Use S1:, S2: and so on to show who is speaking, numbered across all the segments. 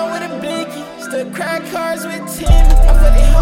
S1: down with a blinky. Still crack cars with Tim. I'm fucking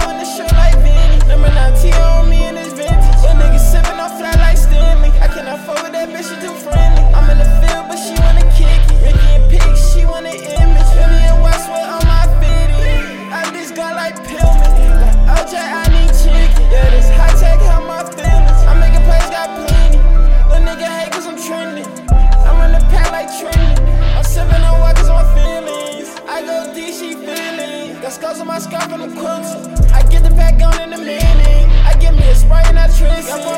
S1: DC feeling. That's cause of my scalp from the quilts. I get the back on in a minute. I get me a sprite and I twist.